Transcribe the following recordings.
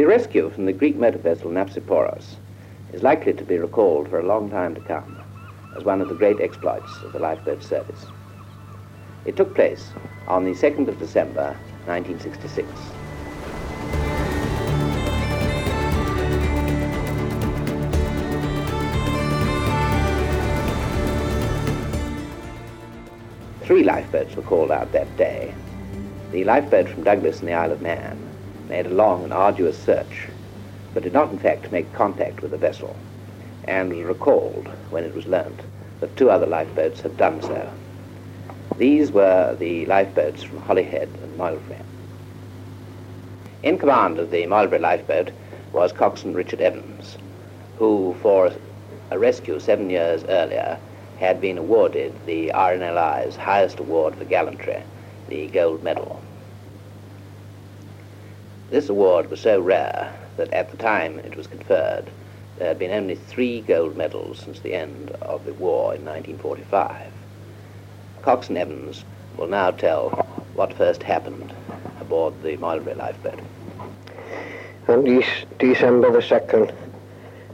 The rescue from the Greek motor vessel Nafsiporos is likely to be recalled for a long time to come as one of the great exploits of the lifeboat service. It took place on the 2nd of December 1966. Three lifeboats were called out that day. The lifeboat from Douglas in the Isle of Man made a long and arduous search, but did not in fact make contact with the vessel, and was recalled when it was learnt that two other lifeboats had done so. These were the lifeboats from Holyhead and Moelfre. In command of the Moelfre lifeboat was coxswain Richard Evans, who for a rescue seven years earlier had been awarded the RNLI's highest award for gallantry, the Gold Medal. This award was so rare that at the time it was conferred, there had been only three gold medals since the end of the war in 1945. Coxswain Evans will now tell what first happened aboard the Moelfre lifeboat. On December the 2nd,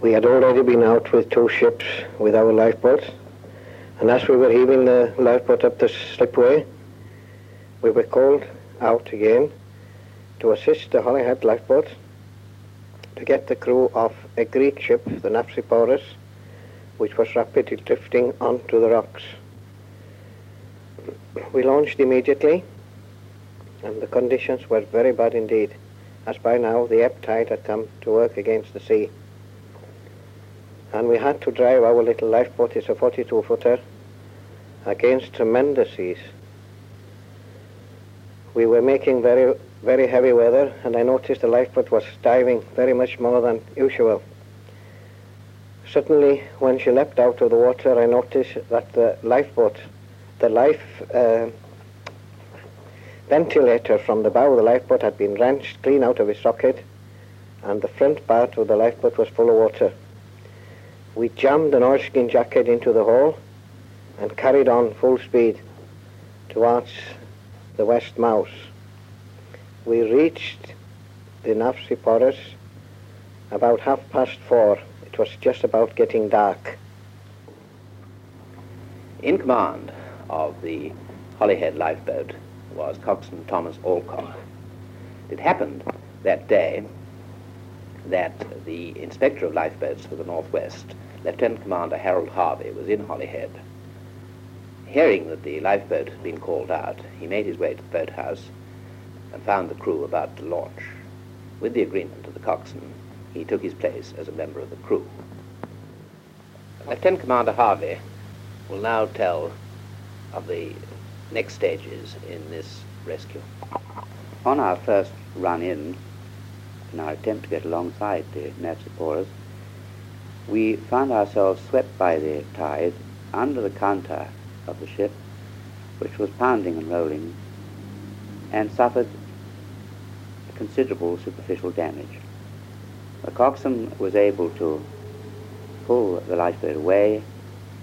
we had already been out with two ships with our lifeboats and as we were heaving the lifeboat up the slipway, we were called out again to assist the Holyhead lifeboat to get the crew off a Greek ship, the Nafsiporos, which was rapidly drifting onto the rocks. We launched immediately, and the conditions were very bad indeed, as by now the ebb tide had come to work against the sea and we had to drive our little lifeboat, it's a 42 footer, against tremendous seas. We were making very, very heavy weather, and I noticed the lifeboat was diving very much more than usual. Suddenly, when she leapt out of the water, I noticed that the lifeboat, the life uh, ventilator from the bow of the lifeboat had been wrenched clean out of its socket, and the front part of the lifeboat was full of water. We jammed an oilskin jacket into the hole and carried on full speed towards the west mouth. We reached the Nafsi Nafsiporos about half past four. It was just about getting dark. In command of the Holyhead lifeboat was coxswain Thomas Alcock. It happened that day that the inspector of lifeboats for the Northwest Lieutenant Commander Harold Harvey was in Holyhead. Hearing that the lifeboat had been called out, he made his way to the boathouse and found the crew about to launch. With the agreement of the coxswain, he took his place as a member of the crew. Lieutenant Commander Harvey will now tell of the next stages in this rescue. On our first run in, in our attempt to get alongside the Nafsiporos, we found ourselves swept by the tide under the counter of the ship, which was pounding and rolling, and suffered considerable superficial damage. The coxswain was able to pull the lifeboat away,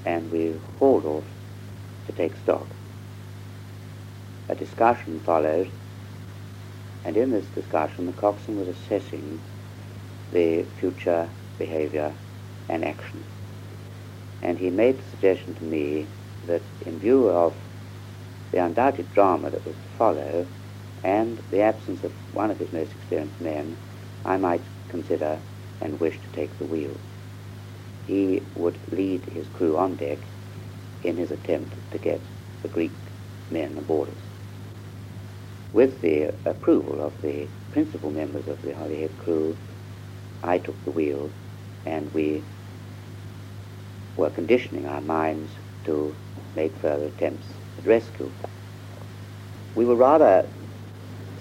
and we hauled off to take stock. A discussion followed, and in this discussion the coxswain was assessing the future behavior and action. And he made the suggestion to me that in view of the undoubted drama that was to follow and the absence of one of his most experienced men, I might consider and wish to take the wheel. He would lead his crew on deck in his attempt to get the Greek men aboard us. With the approval of the principal members of the Holyhead crew, I took the wheel and we were conditioning our minds to make further attempts at rescue. We were rather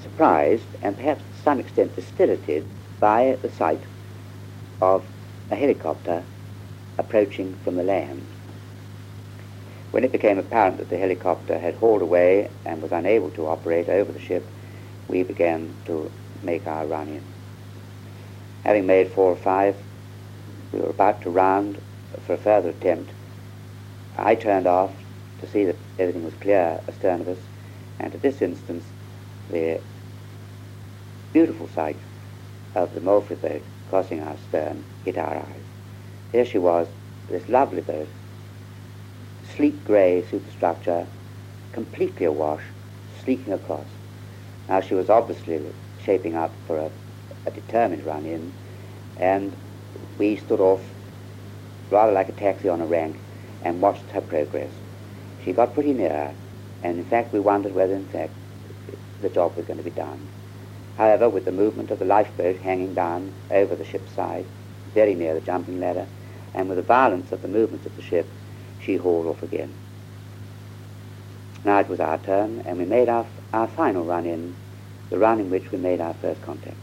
surprised and perhaps to some extent dispirited by the sight of a helicopter approaching from the land. When it became apparent that the helicopter had hauled away and was unable to operate over the ship, we began to make our run in. Having made four or five, we were about to round for a further attempt. I turned off to see that everything was clear astern of us, and at this instance the beautiful sight of the Moelfre boat crossing our stern hit our eyes. Here she was, this lovely boat, sleek grey superstructure, completely awash, sleeking across. Now she was obviously shaping up for a, a determined run in, and we stood off rather like a taxi on a rank and watched her progress. She got pretty near, and in fact we wondered whether in fact the job was going to be done. However, with the movement of the lifeboat hanging down over the ship's side, very near the jumping ladder, and with the violence of the movements of the ship, she hauled off again. Now it was our turn, and we made our, our final run in, the run in which we made our first contact.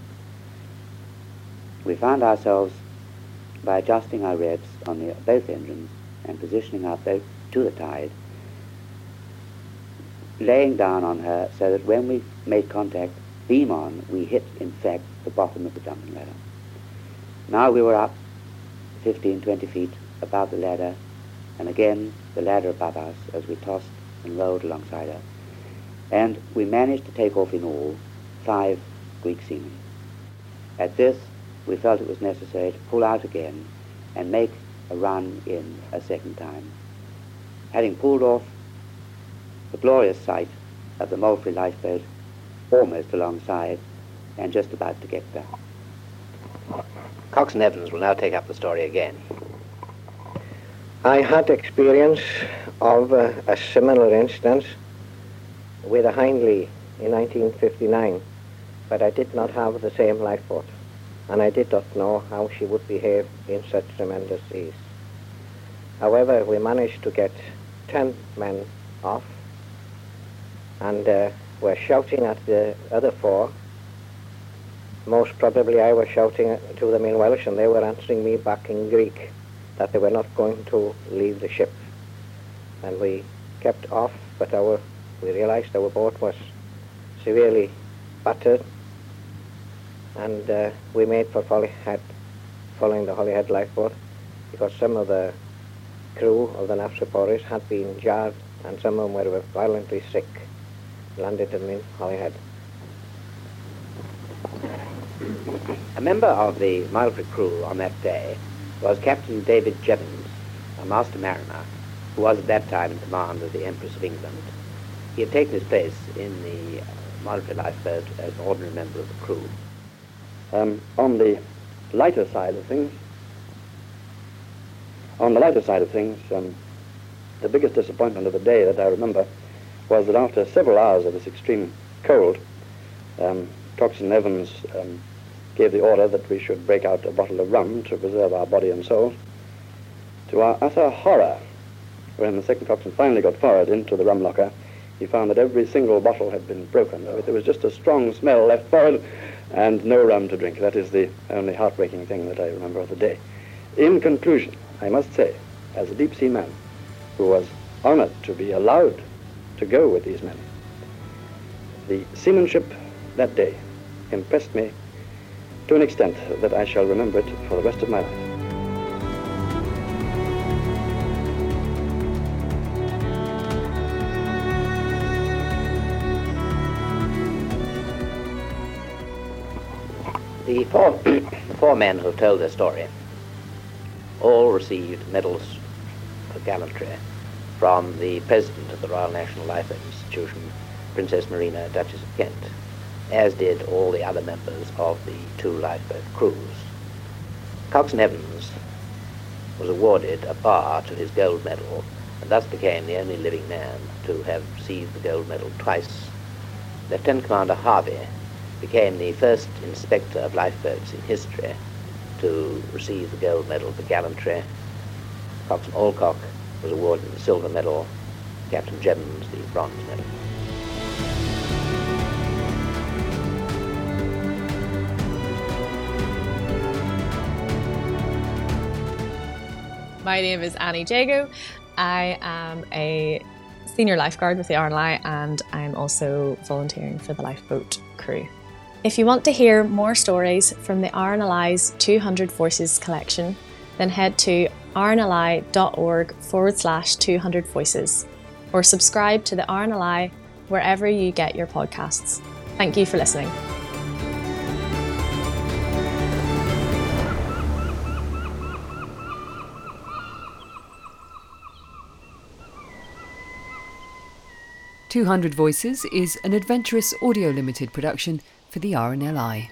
We found ourselves, by adjusting our revs on the, both engines and positioning our boat to the tide, laying down on her so that when we made contact, beam on, we hit, in fact, the bottom of the jumping ladder. Now we were up 15, 20 feet above the ladder, and again the ladder above us as we tossed and rolled alongside her. And we managed to take off in all five Greek seamen. At this, we felt it was necessary to pull out again and make a run in a second time. Having pulled off the glorious sight of the Moelfre lifeboat almost alongside and just about to get there. and Evans will now take up the story again. I had experience of uh, a similar instance with a Hindlea in 1959, but I did not have the same lifeboat, and I did not know how she would behave in such tremendous seas. However, we managed to get 10 men off, and uh, were shouting at the other four. Most probably I was shouting to them in Welsh, and they were answering me back in Greek that they were not going to leave the ship. And we kept off, but our we realized our boat was severely battered, and uh, we made for Holyhead, following the Holyhead lifeboat, because some of the crew of the Nafs had been jarred, and some of them were violently sick, landed in Holyhead. A member of the Moelfre crew on that day was Captain David Jeavons, a master mariner, who was at that time in command of the Empress of England. He had taken his place in the uh, Moelfre lifeboat as an ordinary member of the crew. Um, on the lighter side of things, on the lighter side of things, um, the biggest disappointment of the day that I remember was that after several hours of this extreme cold, um, Evans um, gave the order that we should break out a bottle of rum to preserve our body and soul. To our utter horror, when the second coxswain finally got forward into the rum locker, he found that every single bottle had been broken. There was just a strong smell left forward and no rum to drink. That is the only heartbreaking thing that I remember of the day. In conclusion, I must say, as a deep sea man who was honored to be allowed to go with these men, the seamanship that day impressed me to an extent that I shall remember it for the rest of my life. The four, the four men who told their story all received medals for gallantry from the president of the Royal National Lifeboat Institution, Princess Marina, Duchess of Kent as did all the other members of the two lifeboat crews. Coxswain Evans was awarded a bar to his gold medal and thus became the only living man to have received the gold medal twice. Lieutenant Commander Harvey became the first inspector of lifeboats in history to receive the gold medal for gallantry. Coxswain Alcock was awarded the silver medal, Captain Jeavons the bronze medal. My name is Annie Jago. I am a senior lifeguard with the RNLI and I'm also volunteering for the lifeboat crew. If you want to hear more stories from the RNLI's 200 Voices collection, then head to rnli.org forward slash 200 voices or subscribe to the RNLI wherever you get your podcasts. Thank you for listening. Two Hundred Voices is an Adventurous Audio Limited production for the RNLI.